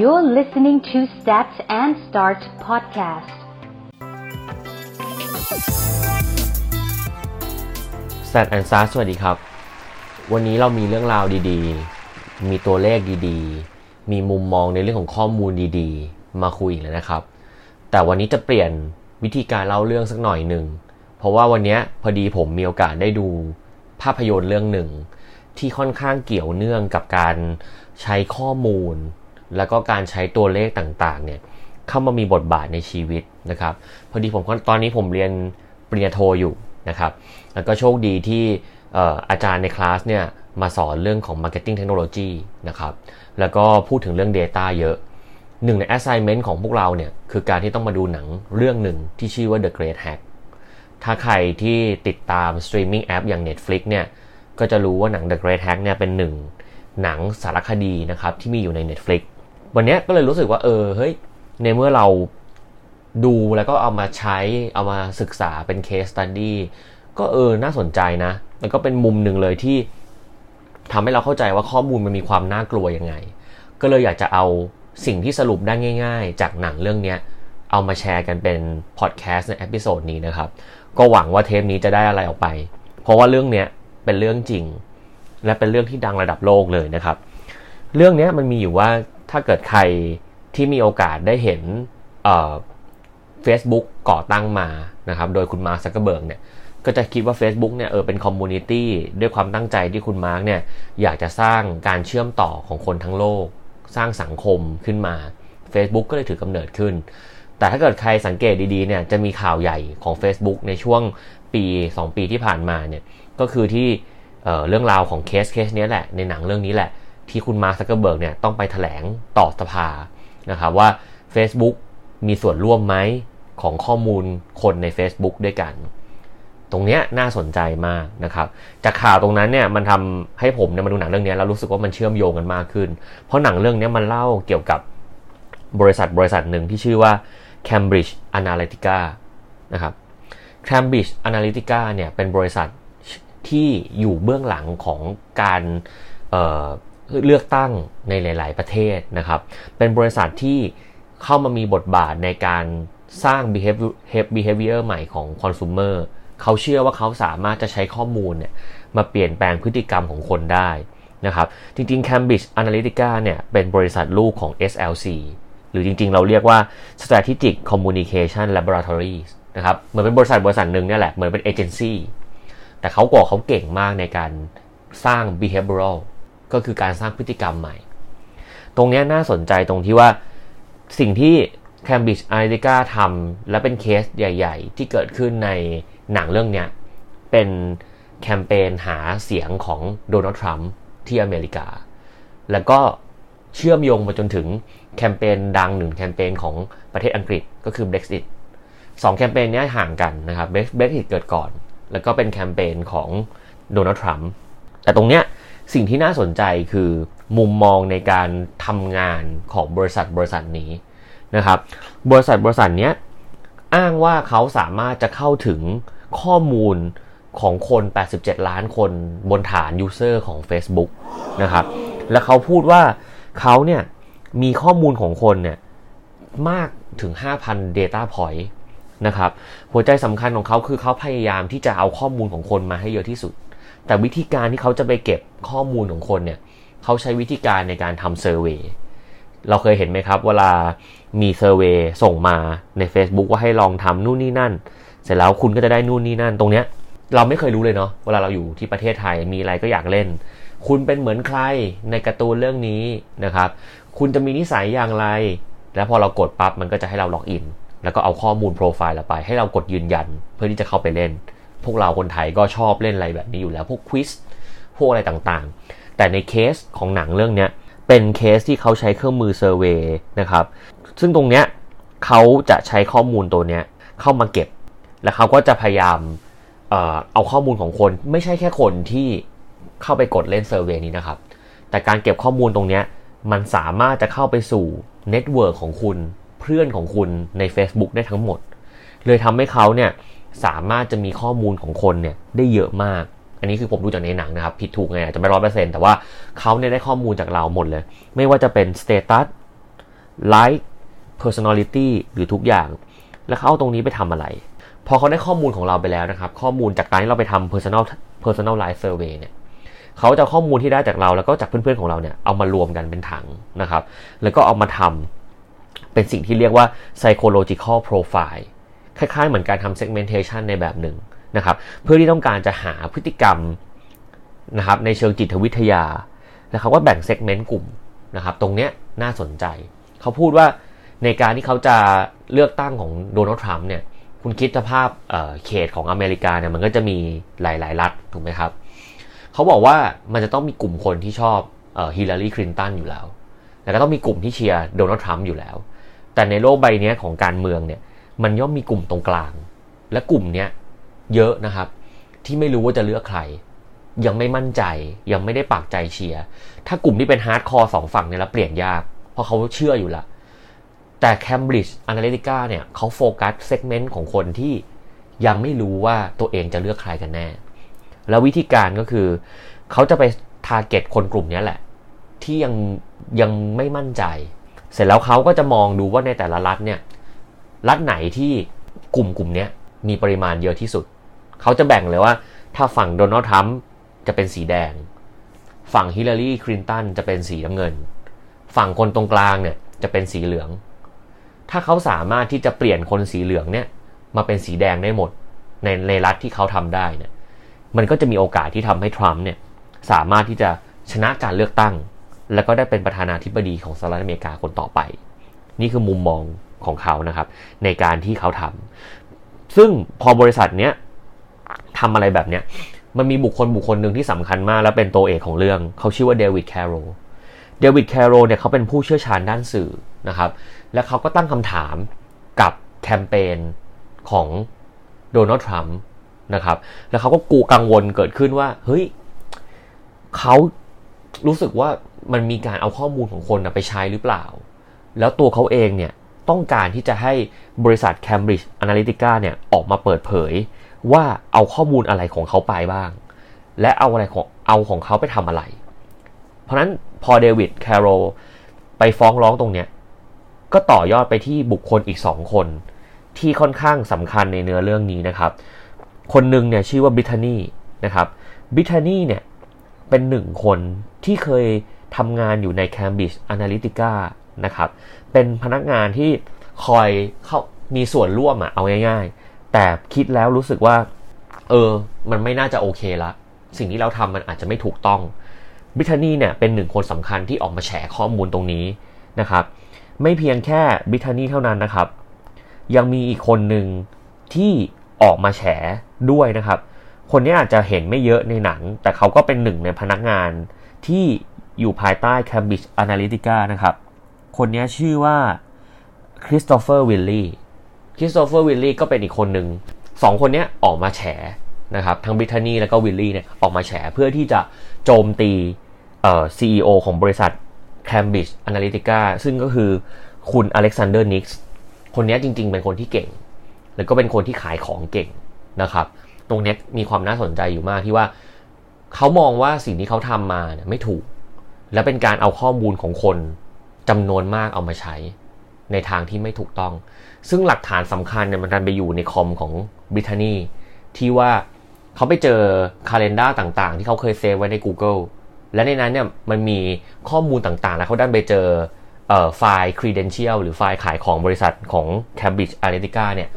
You're listening to Stats and Start podcast. แซดแอนซาสวัสดีครับ วันนี้เรามีเรื่องราวดีๆ มีตัวเลขดีๆ มีมุมมองในเรื่องของข้อมูลดีๆ มาคุยอีกแล้วนะครับ แต่วันนี้จะเปลี่ยนวิธีการเล่าเรื่องสักหน่อยหนึ่ง เพราะว่าวันนี้พอดีผมมีโอกาสได้ดูภาพยนตร์เรื่องหนึ่ง ที่ค่อนข้างเกี่ยวเนื่องกับการใช้ข้อมูล แล้วก็การใช้ตัวเลขต่างๆเนี่ยเข้ามามีบทบาทในชีวิตนะครับ พอดีผมตอนนี้ผมเรียนปริญญาโทอยู่นะครับ แล้วก็โชคดีที่อาจารย์ในคลาสเนี่ยมาสอนเรื่องของ Marketing Technology นะครับ แล้วก็พูดถึงเรื่อง Data เยอะ หนึ่งใน assignment ของพวกเราเนี่ยคือการที่ต้องมาดูหนังเรื่องหนึ่งที่ชื่อว่า The Great Hack ถ้าใครที่ติดตาม streaming app อย่าง Netflix เนี่ย ก็จะรู้ว่าหนัง The Great Hack เนี่ยเป็นหนึ่งหนังสารคดีนะครับที่มีอยู่ใน Netflix วันนี้ก็เลยรู้สึกว่าเออเฮ้ยในเมื่อเราดูแล้วก็เอามาใช้เอามาศึกษาเป็น case study ก็เออน่าสนใจนะ แล้วก็เป็นมุมหนึ่งเลยที่ทำให้เราเข้าใจว่าข้อมูลมันมีความน่ากลัวยังไง ก็เลยอยากจะเอาสิ่งที่สรุปได้ง่าย ๆ จากหนังเรื่องนี้เอามาแชร์กันเป็นพอดแคสต์ใน episode นี้นะครับ ก็หวังว่าเทปนี้จะได้อะไรออกไป เพราะว่าเรื่องเนี้ย เป็นเรื่องจริง และเป็นเรื่องที่ดังระดับโลกเลยนะครับ เรื่องนี้มันมีอยู่ว่าถ้าเกิดใครที่มีโอกาสได้เห็นเฟซบุ๊กก่อตั้งมานะครับ โดยคุณมาร์คซักเกอร์เบิร์กเนี่ยก็จะคิดว่า Facebook เนี่ยเออเป็น community ด้วยความตั้งใจที่คุณมาร์กเนี่ยอยากจะสร้างการเชื่อมต่อของคนทั้งโลก สร้างสังคมขึ้นมา Facebook ก็เลยถือกำเนิดขึ้น แต่ถ้าเกิดใครสังเกตดีๆเนี่ยจะมีข่าวใหญ่ของ Facebook ในช่วงปี 2 ปีที่ผ่านมาเนี่ย ก็คือที่เรื่องราวของเคสเคสนี้แหละในหนังเรื่องนี้แหละ ที่คุณมาร์คซักเกอร์เบิร์กเนี่ยต้องไปแถลงต่อสภานะครับว่า Facebook มีส่วนร่วมไหมของข้อมูลคนใน Facebook ด้วยกัน ตรงนี้น่าสนใจมากนะครับ จากข่าวตรงนั้นเนี่ยมันทำให้ผมเนี่ยมาดูหนังเรื่องนี้แล้วรู้สึกว่ามันเชื่อมโยงกันมากขึ้น เพราะหนังเรื่องนี้มันเล่าเกี่ยวกับบริษัทบริษัทหนึ่งที่ชื่อว่า Cambridge Analytica นะครับ Cambridge Analytica เนี่ยเป็นบริษัท ที่อยู่เบื้องหลังของการเเลือกตั้งในหลาย ๆ ประเทศนะครับ เป็นบริษัทที่เข้ามามีบทบาทในการสร้าง behavior, behavior ใหม่ของ consumer เขาเชื่อว่าเขาสามารถจะใช้ข้อมูลเนี่ยมาเปลี่ยนแปลงพฤติกรรมของคนได้นะครับ จริง ๆ Cambridge Analytica เนี่ยเป็นบริษัทลูกของ SLC หรือจริง ๆ เราเรียกว่า Strategic Communication Laboratories นะครับ เหมือนเป็นบริษัทบริษัทหนึ่งเนี่ยแหละ เหมือนเป็นเอเจนซี่ แต่เขาบอกเขาเก่งมากในการสร้าง behavioral ก็คือการสร้างพฤติกรรมใหม่ ตรงนี้น่าสนใจตรงที่ว่าสิ่งที่ Cambridge Analytica ทำและเป็นเคสใหญ่ ๆ ที่เกิดขึ้นในหนังเรื่องนี้เป็นแคมเปญหาเสียงของโดนัลด์ทรัมป์ที่อเมริกา แล้วก็เชื่อมโยงมาจนถึงแคมเปญดังหนึ่งแคมเปญของประเทศอังกฤษก็คือ Brexit สองแคมเปญนี้ห่างกันนะครับ Brexit เกิดก่อน แล้วก็เป็นแคมเปญของโดนัลด์ทรัมป์แต่ตรงเนี้ยสิ่งที่น่าสนใจคือมุมมองในการทำงานของบริษัทบริษัทนี้นะครับ บริษัทบริษัทนี้อ้างว่าเขาสามารถจะเข้าถึงข้อมูลของคน 87 ล้านคนบนฐานยูเซอร์ของ Facebook นะครับ และเขาพูดว่าเขาเนี่ยมีข้อมูลของคนเนี่ยมากถึง 5,000 Data Point นะครับ หัวใจสำคัญของเขาคือเขาพยายามที่จะเอาข้อมูลของคนมาให้เยอะที่สุด แต่วิธีการที่เขาจะไปเก็บข้อมูลของคนเนี่ยเขาใช้วิธีการในการทำ survey เราเคยเห็นไหมครับ เวลามี survey ส่งมาใน Facebook ว่าให้ลองทำนู่นนี่นั่น เสร็จแล้วคุณก็จะได้นู่นนี่นั่น ตรงเนี้ยเราไม่เคยรู้เลยเนาะเวลาเราอยู่ที่ประเทศไทยมีอะไรก็อยากเล่น คุณเป็นเหมือนใครในการ์ตูนเรื่องนี้นะครับ คุณจะมีนิสัยอย่างไร แล้วพอเรากดปั๊บมันก็จะให้เรา login แล้วก็เอาข้อมูลโปรไฟล์เราไป ให้เรากดยืนยันเพื่อที่จะเข้าไปเล่น พวกเราคนไทยก็ชอบเล่นอะไรแบบนี้อยู่แล้ว พวก quizพวกอะไรต่างๆ แต่ในเคสของหนังเรื่องนี้เป็นเคสที่เขาใช้เครื่องมือ survey นะครับ ซึ่งตรงเนี้ยเขาจะใช้ข้อมูลตัวเนี้ยเข้ามาเก็บ แล้วเขาก็จะพยายามเอาข้อมูลของคนไม่ใช่แค่คนที่เข้าไปกดเล่น survey นี้นะครับ แต่การเก็บข้อมูลตรงเนี้ยมันสามารถจะเข้าไปสู่ network ของคุณ เพื่อนของคุณใน Facebook ได้ทั้งหมด เลยทำให้เขาเนี่ยสามารถจะมีข้อมูลของคนเนี่ยได้เยอะมาก อันนี้คือผมดูจากในหนังนะครับ ผิดถูกไงอาจจะไม่ร้อยเปอร์เซ็นต์แต่ว่าเขาเนี่ยได้ข้อมูลจากเราหมดเลย ไม่ว่าจะเป็นสเตตัสไลค์ personality หรือทุกอย่าง แล้วเขาเอาตรงนี้ไปทำอะไร พอเขาได้ข้อมูลของเราไปแล้วนะครับ ข้อมูลจากการที่เราไปทำ personal personal life survey เนี่ยเขาจะข้อมูลที่ได้จากเราแล้วก็จากเพื่อนๆของเราเนี่ยเอามารวมกันเป็นถังนะครับ แล้วก็เอามาทำ เป็นสิ่งที่เรียกว่า psychological profile คล้ายๆ เหมือนการทำ segmentation ในแบบหนึ่งนะครับเพื่อที่ต้องการจะหาพฤติกรรมนะครับในเชิงจิตวิทยาแล้วเขาก็แบ่ง segment กลุ่มนะครับตรงเนี้ยน่าสนใจ เขาพูดว่าในการที่เขาจะเลือกตั้งของโดนัลด์ทรัมป์เนี่ยคุณคิดสภาพเขตของอเมริกาเนี่ยมันก็จะมีหลาย ๆ รัฐถูกไหมครับเขาบอกว่ามันจะต้องมีกลุ่มคนที่ชอบฮิลลารีคลินตันอยู่แล้ว แล้วก็ต้องมีกลุ่มที่เชียร์โดนัลด์ทรัมป์อยู่แล้ว แต่ในโลกใบนี้ของการเมืองเนี่ย มันย่อมมีกลุ่มตรงกลาง และกลุ่มเนี้ยเยอะนะครับ ที่ไม่รู้ว่าจะเลือกใคร ยังไม่มั่นใจ ยังไม่ได้ปักใจเชียร์ ถ้ากลุ่มที่เป็น hardcore สองฝั่งเนี่ยแล้วเปลี่ยนยาก เพราะเขาเชื่ออยู่ละ แต่ Cambridge Analytica เนี่ยเขา focus segment ของคนที่ยังไม่รู้ว่าตัวเองจะเลือกใครกันแน่ แล้ววิธีการก็คือเขาจะไปทาร์เก็ตคนกลุ่มนี้แหละ ที่ยังยังไม่มั่นใจ เสร็จแล้วเขาก็จะมองดูว่าในแต่ละรัฐเนี่ยรัฐไหนที่กลุ่มกลุ่มนี้มีปริมาณเยอะที่สุด เขาจะแบ่งเลยว่า ถ้าฝั่งโดนัลด์ทรัมป์จะเป็นสีแดง ฝั่งฮิลลารีคลินตันจะเป็นสีน้ำเงิน ฝั่งคนตรงกลางเนี่ยจะเป็นสีเหลือง ถ้าเขาสามารถที่จะเปลี่ยนคนสีเหลืองเนี่ยมาเป็นสีแดงได้หมดในในรัฐที่เขาทำได้เนี่ยมันก็จะมีโอกาสที่ทำให้ทรัมป์เนี่ยสามารถที่จะชนะการเลือกตั้ง แล้วก็ได้เป็นประธานาธิบดีของสหรัฐอเมริกาคนต่อไป นี่คือมุมมองของเขานะครับ ในการที่เขาทำซึ่งพอบริษัทเนี้ยทำอะไรแบบเนี้ยมันมีบุคคลบุคคลหนึ่งที่สำคัญมาก และเป็นตัวเอกของเรื่อง เขาชื่อว่าเดวิดแคโรเดวิดแคโรเนี่ยเขาเป็นผู้เชี่ยวชาญด้านสื่อนะครับ และเขาก็ตั้งคำถามกับแคมเปญของโดนัลด์ทรัมป์นะครับ แล้วเขาก็กูกังวลเกิดขึ้นว่า เฮ้ยเขารู้สึกว่า มันมีการเอาข้อมูลของคนไปใช้หรือเปล่า แล้วตัวเขาเองเนี่ยต้องการที่จะให้บริษัท Cambridge Analytica เนี่ยออกมาเปิดเผย ว่าเอาข้อมูลอะไรของเขาไปบ้าง และเอาอะไรของเอาของเขาไปทำอะไร เพราะนั้นพอเดวิดแคโรไปฟ้องร้องตรงเนี้ยก็ต่อยอดไปที่บุคคลอีกสองคน ที่ค่อนข้างสำคัญในเนื้อเรื่องนี้นะครับ คนหนึ่งเนี่ยชื่อว่าบิทานีนะครับบิทานีเนี่ยเป็นหนึ่งคนที่เคย ทำงานอยู่ใน Cambridge Analytica นะครับ เป็นพนักงานที่คอยเข้ามีส่วนร่วมอะเอาง่ายๆ แต่คิดแล้วรู้สึกว่า เออ มันไม่น่าจะโอเคละ สิ่งที่เราทำมันอาจจะไม่ถูกต้องบิทานีเนี่ยเป็นหนึ่งคนสำคัญที่ออกมาแฉข้อมูลตรงนี้นะครับ ไม่เพียงแค่บิทานีเท่านั้นนะครับ ยังมีอีกคนหนึ่งที่ออกมาแฉด้วยนะครับ คนนี้อาจจะเห็นไม่เยอะในหนัง แต่เขาก็เป็นหนึ่งในพนักงานที่ อยู่ภายใต้ Cambridge Analytica นะครับ คนนี้ชื่อว่าคริสโตเฟอร์วิลลี่คริสโตเฟอร์วิลลี่ก็เป็นอีกคนหนึ่งสองคนนี้ออกมาแฉนะครับทั้งบริทานีแล้วก็ไวลีเนี่ยออกมาแฉเพื่อที่จะโจมตีเอ่อ CEO ของบริษัท Cambridge Analytica ซึ่งก็คือคุณอเล็กซานเดอร์นิกซ์คนนี้จริง ๆ เป็นคนที่เก่ง แล้วก็เป็นคนที่ขายของเก่งนะครับ ตรงนี้มีความน่าสนใจอยู่มากที่ว่า เขามองว่าสิ่งที่เขาทำมาเนี่ยไม่ถูก และเป็นการเอาข้อมูลของคนจำนวนมากเอามาใช้ในทางที่ไม่ถูกต้อง ซึ่งหลักฐานสำคัญเนี่ยมันดันไปอยู่ในคอมของบริทานีที่ว่าเขาไปเจอคาล endar ต่างๆ ที่เขาเคย save ไว้ใน Google และในนั้นเนี่ยมันมีข้อมูลต่างๆ แล้วเขาดันไปเจอไฟล์ credential หรือไฟล์ขายของบริษัทของ Cambridge Analytica เนี่ย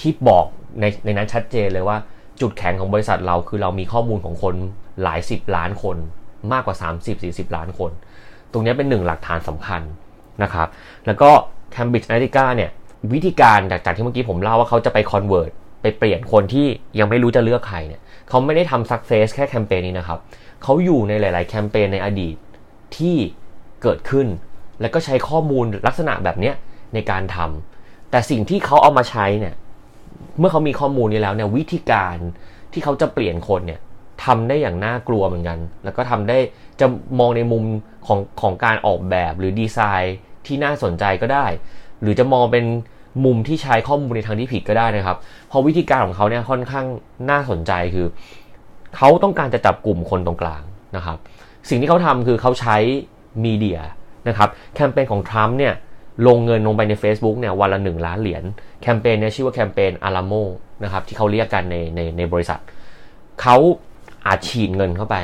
ที่บอกในในนั้นชัดเจนเลยว่าจุดแข็งของบริษัทเราคือเรามีข้อมูลของคนหลายสิบล้านคน มากกว่า 30-40 ล้านคน ตรงนี้เป็นหนึ่งหลักฐานสำคัญนะครับ แล้วก็ Cambridge Analytica เนี่ยวิธีการจากจากที่เมื่อกี้ผมเล่าว่าเขาจะไป convert ไปเปลี่ยนคนที่ยังไม่รู้จะเลือกใครเนี่ยเขาไม่ได้ทำ success แค่แคมเปญนี้นะครับ เขาอยู่ในหลาย ๆ แคมเปญในอดีตที่เกิดขึ้น แล้วก็ใช้ข้อมูลลักษณะแบบนี้ในการทำแต่สิ่งที่เขาเอามาใช้เนี่ยเมื่อเขามีข้อมูลนี้แล้วเนี่ยวิธีการที่เขาจะเปลี่ยนคนเนี่ย ทำได้อย่างน่ากลัวเหมือนกัน แล้วก็ทำได้จะมองในมุมของของการออกแบบหรือดีไซน์ที่น่าสนใจก็ได้ หรือจะมองเป็นมุมที่ใช้ข้อมูลในทางที่ผิดก็ได้นะครับ เพราะวิธีการของเขาเนี่ยค่อนข้างน่าสนใจคือ เขาต้องการจะจับกลุ่มคนตรงกลางนะครับ สิ่งที่เขาทำคือเขาใช้มีเดียนะครับแคมเปญของทรัมป์เนี่ยลงเงินลงไปใน Facebook เนี่ยวันละหนึ่งล้านเหรียญแคมเปญเนี่ยชื่อว่าแคมเปญ Alamo นะครับที่เขาเรียกกันในในในบริษัทเขา อัดฉีดเงินเข้าไป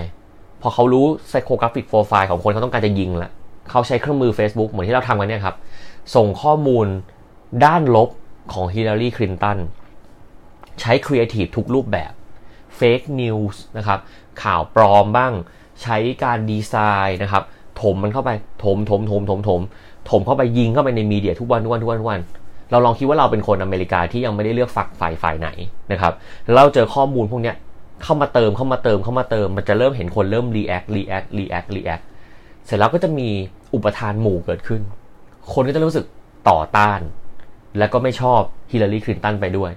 พอเขารู้ psychographic profile ของคนเขาต้องการจะยิงละเขาใช้เครื่องมือ Facebook เหมือนที่เราทำกันเนี่ยครับ ส่งข้อมูลด้านลบของฮิลลารีคลินตันใช้ครีเอทีฟทุกรูปแบบ fake news นะครับ ข่าวปลอมบ้าง ใช้การดีไซน์นะครับ ถมมันเข้าไป ถม ถม ถม ถม ถม ถมเข้าไปยิงเข้าไปในมีเดียทุกวัน ทุกวัน ทุกวันทุกวัน เราลองคิดว่าเราเป็นคนอเมริกาที่ยังไม่ได้เลือกฝักฝ่ายฝ่ายไหนนะครับ เราเจอข้อมูลพวกเนี้ย เข้ามาเติมเข้ามาเติมเข้ามาเติม มันจะเริ่มเห็นคนเริ่ม react react react react เสร็จแล้วก็จะมีอุปทานหมู่เกิดขึ้น คนก็จะรู้สึกต่อต้าน และก็ไม่ชอบฮิลลารีคลินตันไปด้วย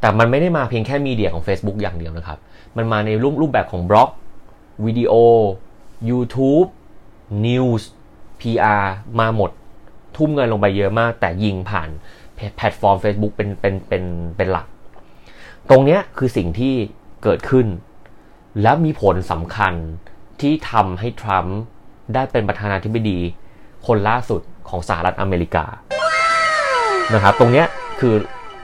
แต่มันไม่ได้มาเพียงแค่มีเดียของ Facebook อย่างเดียวนะครับ มันมาในรูปรูปแบบของบล็อกวิดีโอ YouTube News PR มาหมด ทุ่มเงินลงไปเยอะมาก แต่ยิงผ่านแพลตฟอร์ม Facebook เป็นเป็นเป็นเป็นหลัก ตรงเนี้ยคือสิ่งที่ เกิดขึ้น และมีผลสำคัญที่ทำให้ทรัมป์ได้เป็นประธานาธิบดีคนล่าสุดของสหรัฐอเมริกา นะครับ ตรงเนี้ยคือ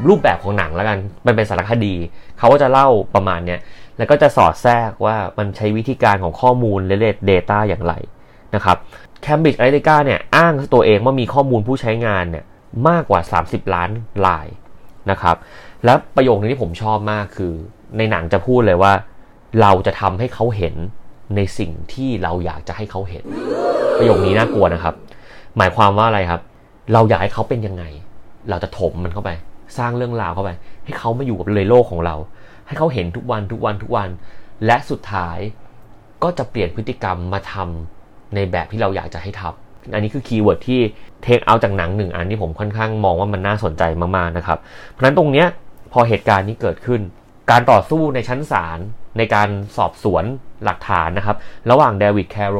รูปแบบของหนังแล้วกัน มันเป็นสารคดี เขาก็จะเล่าประมาณเนี้ย แล้วก็จะสอดแทรกว่ามันใช้วิธีการของข้อมูลเรเลดเดต้าอย่างไรนะครับ Cambridge Analytica เนี่ยอ้างตัวเองว่ามีข้อมูลผู้ใช้งานเนี่ยมากกว่า 30 ล้านลายนะครับ และประโยคนึงที่ผมชอบมากคือ ในหนังจะพูดเลยว่า เราจะทำให้เขาเห็นในสิ่งที่เราอยากจะให้เขาเห็น ประโยคนี้น่ากลัวนะครับ หมายความว่าอะไรครับ เราอยากให้เขาเป็นยังไง เราจะถมมันเข้าไป สร้างเรื่องราวเข้าไป ให้เขามาอยู่กับเลยโลกของเรา ให้เขาเห็นทุกวันทุกวันทุกวัน และสุดท้ายก็จะเปลี่ยนพฤติกรรมมาทำในแบบที่เราอยากจะให้ทำอันนี้คือ keyword ที่ take เอาจากหนังหนึ่งอันที่ผมค่อนข้างมองว่ามันน่าสนใจมากๆนะครับ เพราะฉะนั้นตรงเนี้ยพอเหตุการณ์นี้เกิดขึ้น การต่อสู้ในชั้นศาลในการสอบสวนหลักฐานนะครับ ระหว่างเดวิดแคโร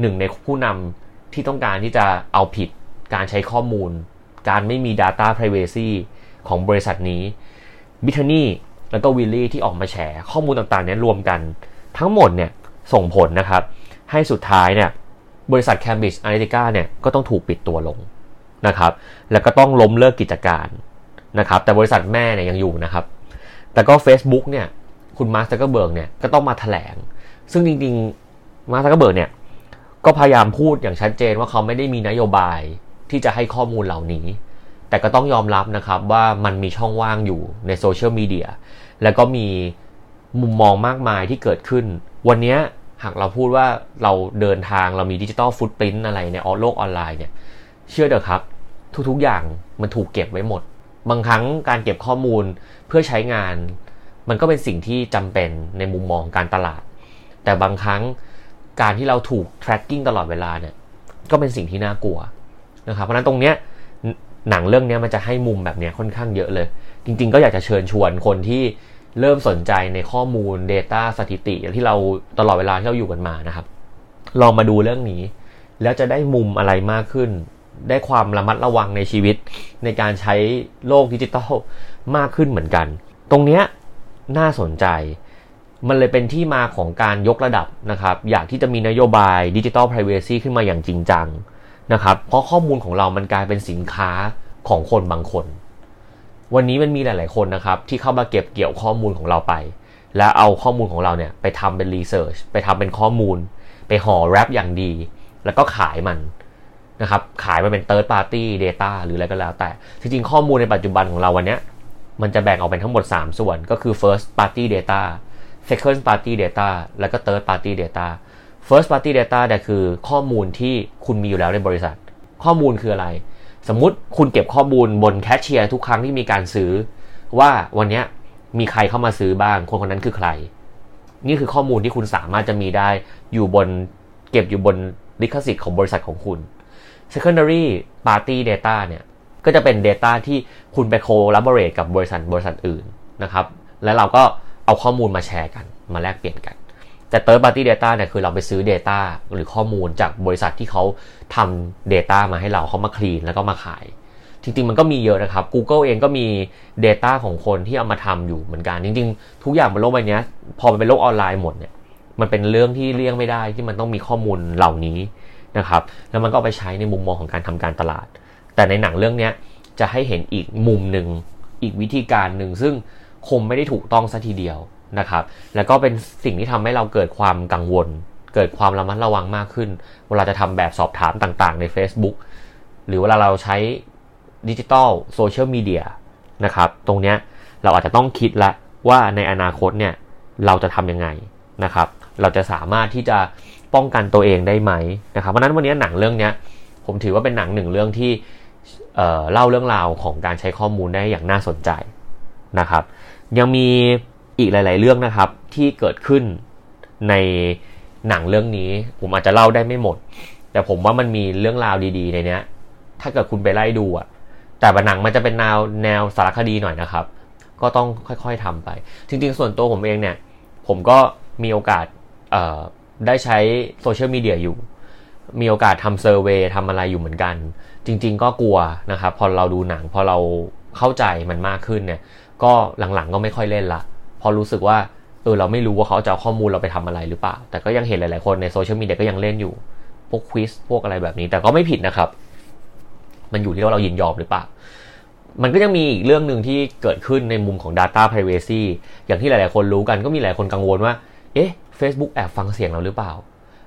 หนึ่งในผู้นำที่ต้องการที่จะเอาผิดการใช้ข้อมูล การไม่มี Data Privacy ของบริษัทนี้บิทานี่แล้วก็วิลลี่ที่ออกมาแฉข้อมูลต่างๆนี้รวมกัน ทั้งหมดเนี่ยส่งผลนะครับ ให้สุดท้ายเนี่ยบริษัท Cambridge Analytica เนี่ยก็ต้องถูกปิดตัวลงนะครับ แล้วก็ต้องล้มเลิกกิจการนะครับ แต่บริษัทแม่เนี่ยยังอยู่นะครับ แต่ก็ Facebook เนี่ยคุณมาร์คซักเกอร์เบิร์กเนี่ยก็ต้องมาแถลง ซึ่งจริงๆมาร์คซักเกอร์เบิร์กเนี่ยก็พยายามพูดอย่างชัดเจนว่าเขาไม่ได้มีนโยบายที่จะให้ข้อมูลเหล่านี้ แต่ก็ต้องยอมรับนะครับว่ามันมีช่องว่างอยู่ใน social media แล้วก็มีมุมมองมากมายที่เกิดขึ้น วันนี้หากเราพูดว่าเราเดินทางเรามี digital footprint อะไรในโลกออนไลน์เนี่ยเชื่อเถอะครับ ทุกๆอย่างมันถูกเก็บไว้หมด บางครั้งการเก็บข้อมูลเพื่อใช้งาน มันก็เป็นสิ่งที่จำเป็นในมุมมองการตลาด แต่บางครั้งการที่เราถูก tracking ตลอดเวลาเนี่ย ก็เป็นสิ่งที่น่ากลัวนะครับ เพราะนั้นตรงเนี้ยหนังเรื่องนี้มันจะให้มุมแบบนี้ค่อนข้างเยอะเลย จริง ๆ ก็อยากจะเชิญชวนคนที่เริ่มสนใจในข้อมูล Data สถิติที่เราตลอดเวลาที่เราอยู่กันมานะครับ ลองมาดูเรื่องนี้ แล้วจะได้มุมอะไรมากขึ้น ได้ความระมัดระวังในชีวิต ในการใช้โลกดิจิทัลมากขึ้นเหมือนกัน ตรงเนี้ยน่าสนใจ มันเลยเป็นที่มาของการยกระดับนะครับ อยากที่จะมีนโยบายดิจิทัล Privacy ขึ้นมาอย่างจริงจังนะครับ เพราะข้อมูลของเรามันกลายเป็นสินค้าของคนบางคน วันนี้มันมีหลาย ๆ คนนะครับ ที่เข้ามาเก็บเกี่ยวข้อมูลของเราไป แล้วเอาข้อมูลของเราเนี่ยไปทำเป็นรีเสิร์ชไปทำเป็นข้อมูล ไปห่อแรปอย่างดี แล้วก็ขายมัน นะครับขายมาเป็น third party data หรืออะไรก็แล้วแต่ จริงๆ ข้อมูลในปัจจุบันของเราวันนี้มันจะแบ่งออกเป็นทั้งหมด 3 ส่วนก็คือ first party data second party data แล้วก็ third party data first party data เนี่ยคือข้อมูลที่คุณมีอยู่แล้วในบริษัท ข้อมูลคืออะไร สมมุติคุณเก็บข้อมูลบนแคชเชียร์ทุกครั้งที่มีการซื้อ ว่าวันนี้มีใครเข้ามาซื้อบ้าง คนคนนั้นคือใคร นี่คือข้อมูลที่คุณสามารถจะมีได้อยู่บนเก็บอยู่บนลิขสิทธิ์ของบริษัทของคุณ secondary party data เนี่ย ก็จะเป็น Data ที่คุณไป collaborate กับบริษัทบริษัทอื่นนะครับ แล้วเราก็เอาข้อมูลมาแชร์กัน มาแลกเปลี่ยนกัน แต่ third party data เนี่ยคือเราไปซื้อ Data หรือข้อมูลจากบริษัทที่เขาทำ Data มาให้เราเขามาคลีนแล้วก็มาขายจริงๆ มันก็มีเยอะนะครับ Google เองก็มี Data ของคนที่เอามาทำอยู่เหมือนกัน จริง ๆ ทุกอย่างบนโลกใบนี้พอมันเป็นโลกออนไลน์หมดเนี่ย มันเป็นเรื่องที่เลี่ยงไม่ได้ที่มันต้องมีข้อมูลเหล่านี้ นะครับแล้วมันก็ไปใช้ในมุมมองของการทำการตลาด แต่ในหนังเรื่องนี้จะให้เห็นอีกมุมหนึ่งอีกวิธีการหนึ่งซึ่งคงไม่ได้ถูกต้องซะทีเดียวนะครับ แล้วก็เป็นสิ่งที่ทำให้เราเกิดความกังวล เกิดความระมัดระวังมากขึ้น เวลาจะทำแบบสอบถามต่างๆ ใน Facebook หรือเวลาเราใช้ดิจิตอลโซเชียลมีเดียนะครับ ตรงเนี้ยเราอาจจะต้องคิดละว่าในอนาคตเนี่ยเราจะทำยังไงนะครับ เราจะสามารถที่จะ ป้องกันตัวเองได้ไหมนะครับเพราะนั้นวันนี้หนังเรื่องนี้ผมถือว่าเป็นหนังหนึ่งเรื่องที่เเล่าเรื่องราวของการใช้ข้อมูลได้อย่างน่าสนใจนะครับ ยังมีอีกหลาย ๆ เรื่องนะครับที่เกิดขึ้นในหนังเรื่องนี้ ผมอาจจะเล่าได้ไม่หมด แต่ผมว่ามันมีเรื่องราวดี ๆ ในเนี้ย ถ้าเกิดคุณไปไล่ดูอะแต่หนังมันจะเป็นแนวแนวสารคดีหน่อยนะครับ ก็ต้องค่อยๆทำไป จริง ๆ ส่วนตัวผมเองเนี่ย ผมก็มีโอกาส ได้ใช้ social media อยู่ มีโอกาสทำ survey ทำอะไรอยู่เหมือนกัน จริง ๆ ก็กลัวนะครับ พอเราดูหนัง พอเราเข้าใจมันมากขึ้นเนี่ย ก็หลังๆก็ไม่ค่อยเล่นละ พอรู้สึกว่าเออเราไม่รู้ว่าเขาจะเอาข้อมูลเราไปทำอะไรหรือเปล่า แต่ก็ยังเห็นหลายๆคนในโซเชียลมีเดียก็ยังเล่นอยู่ พวกควิสพวกอะไรแบบนี้ แต่ก็ไม่ผิดนะครับ มันอยู่ที่ว่าเรายินยอมหรือเปล่ามันก็ยังมีอีกเรื่องหนึ่งที่เกิดขึ้นในมุมของ Data Privacy อย่างที่หลาย ๆ คนรู้กันก็มีหลายคนกังวลว่า เอ๊ะ Facebook แอบฟังเสียงเราหรือเปล่า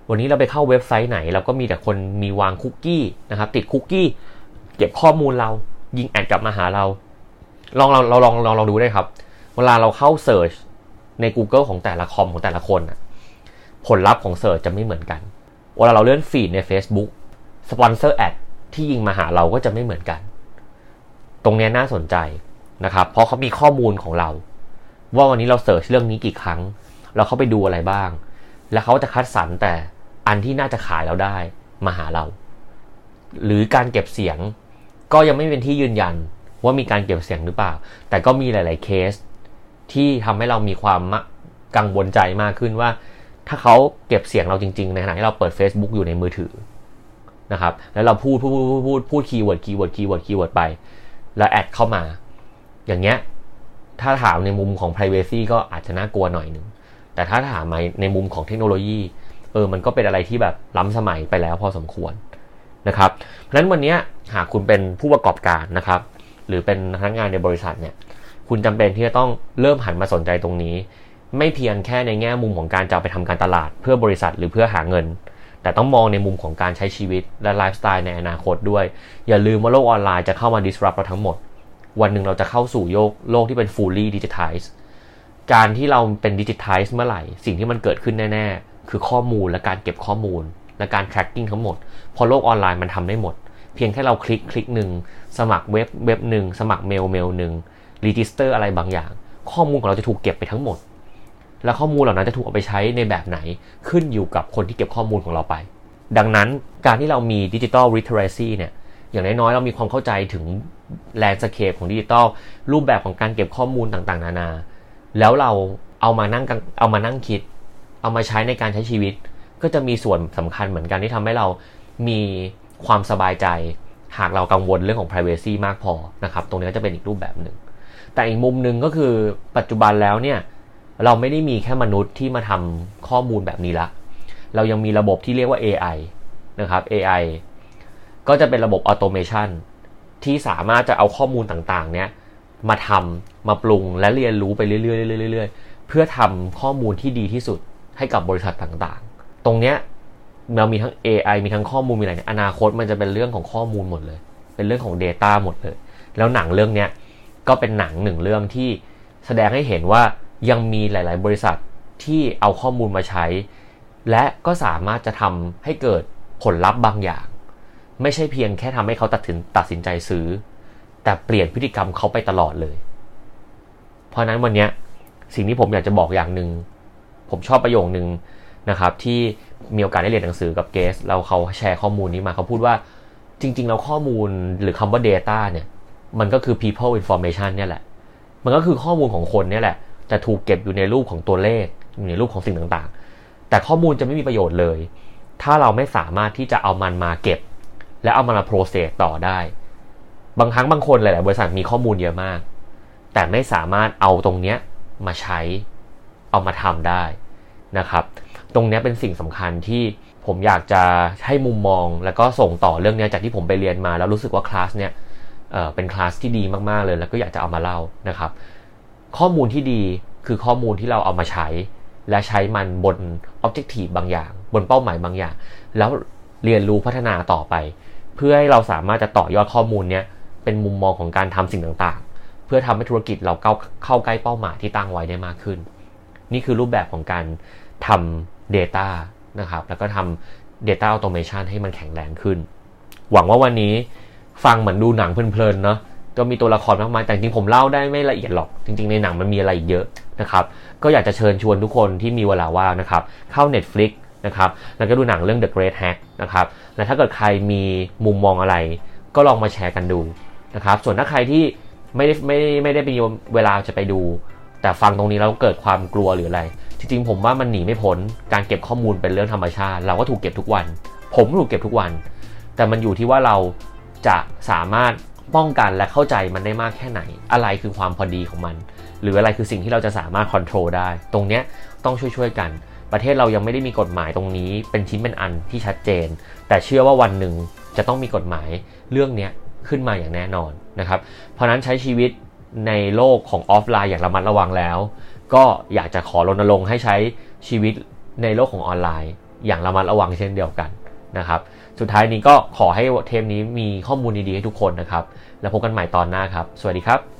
วันนี้เราไปเข้าเว็บไซต์ไหน เราก็มีแต่คนมีวางคุกกี้นะครับ ติดคุกกี้ เก็บข้อมูลเรา ยิง ad กลับมาหาเรา ลองเราเราลองลองลองดูได้ครับ เวลาเราเข้า search ใน Google ของแต่ละคอมของแต่ละคนผลลัพธ์ของ search จะไม่เหมือนกัน เวลาเราเลื่อน feed ใน Facebook sponsor ad ที่ยิงมาหาเราก็จะไม่เหมือนกัน ตรงนี้น่าสนใจนะครับ เพราะเขามีข้อมูลของเรา ว่าวันนี้เรา search เรื่องนี้กี่ครั้ง เราเข้าไปดูอะไรบ้าง แล้วเขาจะคัดสรรแต่อันที่น่าจะขายเราได้มาหาเรา หรือการเก็บเสียงก็ยังไม่เป็นที่ยืนยันว่ามีการเก็บเสียงหรือเปล่า แต่ก็มีหลาย ๆเคสที่ทำให้เรามีความกังวลใจมากขึ้นว่า ถ้าเขาเก็บเสียงเราจริง ๆ ในขณะที่เราเปิด Facebook อยู่ในมือถือนะครับ แล้วเราพูดพูดพูดพูดพูด keyword keyword keyword keyword ไป แล้ว ad เข้ามา อย่างเงี้ย ถ้าถามในมุมของ Privacy ก็อาจจะน่ากลัวหน่อยหนึ่ง แต่ถ้าถามในในมุมของเทคโนโลยีเออมันก็เป็นอะไรที่แบบล้ำสมัยไปแล้วพอสมควรนะครับเพราะฉะนั้นวันนี้หากคุณเป็นผู้ประกอบการนะครับ หรือเป็นพนักงานในบริษัทเนี่ยคุณจำเป็นที่จะต้องเริ่มหันมาสนใจตรงนี้ ไม่เพียงแค่ในแง่มุมของการจะไปทำการตลาดเพื่อบริษัทหรือเพื่อหาเงิน แต่ต้องมองในมุมของการใช้ชีวิตและไลฟ์สไตล์ในอนาคตด้วย อย่าลืมว่าโลกออนไลน์จะเข้ามา disrupt เราทั้งหมด วันหนึ่งเราจะเข้าสู่โลกโลกที่เป็น fully digitized การที่เราเป็น digitized เมื่อไหร่ สิ่งที่มันเกิดขึ้นแน่ ๆ คือข้อมูลและการเก็บข้อมูล และการ tracking ทั้งหมด พอโลกออนไลน์มันทำได้หมด เพียงแค่เรา click click หนึ่งสมัครเว็บเว็บหนึ่งสมัครเมลเมลหนึ่ง register อะไรบางอย่าง ข้อมูลของเราจะถูกเก็บไปทั้งหมด และข้อมูลเหล่านั้นจะถูกเอาไปใช้ในแบบไหนขึ้นอยู่กับคนที่เก็บข้อมูลของเราไป ดังนั้นการที่เรามี digital literacy เนี่ยอย่างน้อยๆเรามีความเข้าใจถึง landscape ของดิจิทัลรูปแบบของการเก็บข้อมูลต่างๆ นานา แล้วเราเอามานั่งเอามานั่งคิด เอามาใช้ในการใช้ชีวิต ก็จะมีส่วนสำคัญเหมือนกันที่ทำให้เรามีความสบายใจ หากเรากังวลเรื่องของ Privacy มากพอนะครับ ตรงนี้ก็จะเป็นอีกรูปแบบหนึ่ง แต่อีกมุมหนึ่งก็คือปัจจุบันแล้วเนี่ยเราไม่ได้มีแค่มนุษย์ที่มาทำข้อมูลแบบนี้ละ เรายังมีระบบที่เรียกว่า AI นะครับ AI ก็จะเป็นระบบออโตเมชันที่สามารถจะเอาข้อมูลต่างๆ เนี้ย มาทำมาปรุงและเรียนรู้ไปเรื่อยๆเรื่อยๆเพื่อทำข้อมูลที่ดีที่สุดให้กับบริษัทต่างๆ ตรงเนี้ยเรามีทั้ง AI มีทั้งข้อมูลมีอะไรเนี่ยอนาคตมันจะเป็นเรื่องของข้อมูลหมดเลย เป็นเรื่องของ Data หมดเลย แล้วหนังเรื่องเนี้ยก็เป็นหนังหนึ่งเรื่องที่แสดงให้เห็นว่ายังมีหลาย ๆ บริษัทที่เอาข้อมูลมาใช้ และก็สามารถจะทำให้เกิดผลลัพธ์บางอย่าง ไม่ใช่เพียงแค่ทำให้เขาตัดสินตัดสินใจซื้อ แต่เปลี่ยนพฤติกรรมเขาไปตลอดเลย เพราะนั้นวันนี้สิ่งที่ผมอยากจะบอกอย่างหนึ่งผมชอบประโยคนึงนะครับ ที่มีโอกาสได้เรียนหนังสือกับเกสแล้วเขาแชร์ข้อมูลนี้มาเขาพูดว่าจริง ๆ แล้วข้อมูลหรือคำว่า Data เนี่ย มันก็คือ people information เนี่ยแหละ มันก็คือข้อมูลของคนเนี่ยแหละจะถูกเก็บอยู่ในรูปของตัวเลข อยู่ในรูปของสิ่งต่างๆ แต่ข้อมูลจะไม่มีประโยชน์เลย ถ้าเราไม่สามารถที่จะเอามันมาเก็บ และเอามันมาโปรเซสต่อได้ บางครั้งบางคนหลาย ๆ บริษัทมีข้อมูลเยอะมาก แต่ไม่สามารถเอาตรงเนี้ยมาใช้เอามาทำได้นะครับ ตรงนี้เป็นสิ่งสำคัญที่ผมอยากจะให้มุมมอง แล้วก็ส่งต่อเรื่องนี้จากที่ผมไปเรียนมาแล้วรู้สึกว่าคลาสเนี่ยเเป็นคลาสที่ดีมากๆเลย แล้วก็อยากจะเอามาเล่านะครับ ข้อมูลที่ดีคือข้อมูลที่เราเอามาใช้ และใช้มันบน objective บางอย่าง บนเป้าหมายบางอย่าง แล้วเรียนรู้พัฒนาต่อไป เพื่อให้เราสามารถจะต่อยอดข้อมูลเนี้ย เป็นมุมมองของการทำสิ่งต่างๆ เพื่อทำให้ธุรกิจเราเข้าเข้าใกล้เป้าหมายที่ตั้งไว้ได้มากขึ้น นี่คือรูปแบบของการทำ Data นะครับ แล้วก็ทำ Data Automation ให้มันแข็งแรงขึ้น หวังว่าวันนี้ฟังเหมือนดูหนังเพลินๆเนาะก็มีตัวละครมากมายแต่จริงผมเล่าได้ไม่ละเอียดหรอก จริง ๆ ในหนังมันมีอะไรเยอะนะครับ ก็อยากจะเชิญชวนทุกคนที่มีเวลาว่างนะครับ เข้า Netflix นะครับแล้วก็ดูหนังเรื่อง The Great Hack นะครับ และถ้าเกิดใครมีมุมมองอะไร ก็ลองมาแชร์กันดู นะครับ ส่วนถ้าใครที่ไม่ได้ไม่ไม่ได้ไปเวลาจะไปดู แต่ฟังตรงนี้แล้วเกิดความกลัวหรืออะไร จริงๆ ผมว่ามันหนีไม่พ้นการเก็บข้อมูลเป็นเรื่องธรรมชาติ เราก็ถูกเก็บทุกวัน ผมถูกเก็บทุกวัน แต่มันอยู่ที่ว่าเราจะสามารถป้องกันและเข้าใจมันได้มากแค่ไหน อะไรคือความพอดีของมัน หรืออะไรคือสิ่งที่เราจะสามารถควบคุมได้ ตรงเนี้ยต้องช่วยๆกัน ประเทศเรายังไม่ได้มีกฎหมายตรงนี้ เป็นชิ้นเป็นอันที่ชัดเจน แต่เชื่อว่าวันหนึ่งจะต้องมีกฎหมายเรื่องนี้ ขึ้นมาอย่างแน่นอนนะครับ เพราะนั้นใช้ชีวิตในโลกของออฟไลน์อย่างระมัดระวังแล้ว ก็อยากจะขอรณรงค์ให้ใช้ชีวิตในโลกของออนไลน์ อย่างระมัดระวังเช่นเดียวกันนะครับ สุดท้ายนี้ก็ขอให้เทมนี้มีข้อมูลดีๆให้ทุกคนนะครับ แล้วพบกันใหม่ตอนหน้าครับ สวัสดีครับ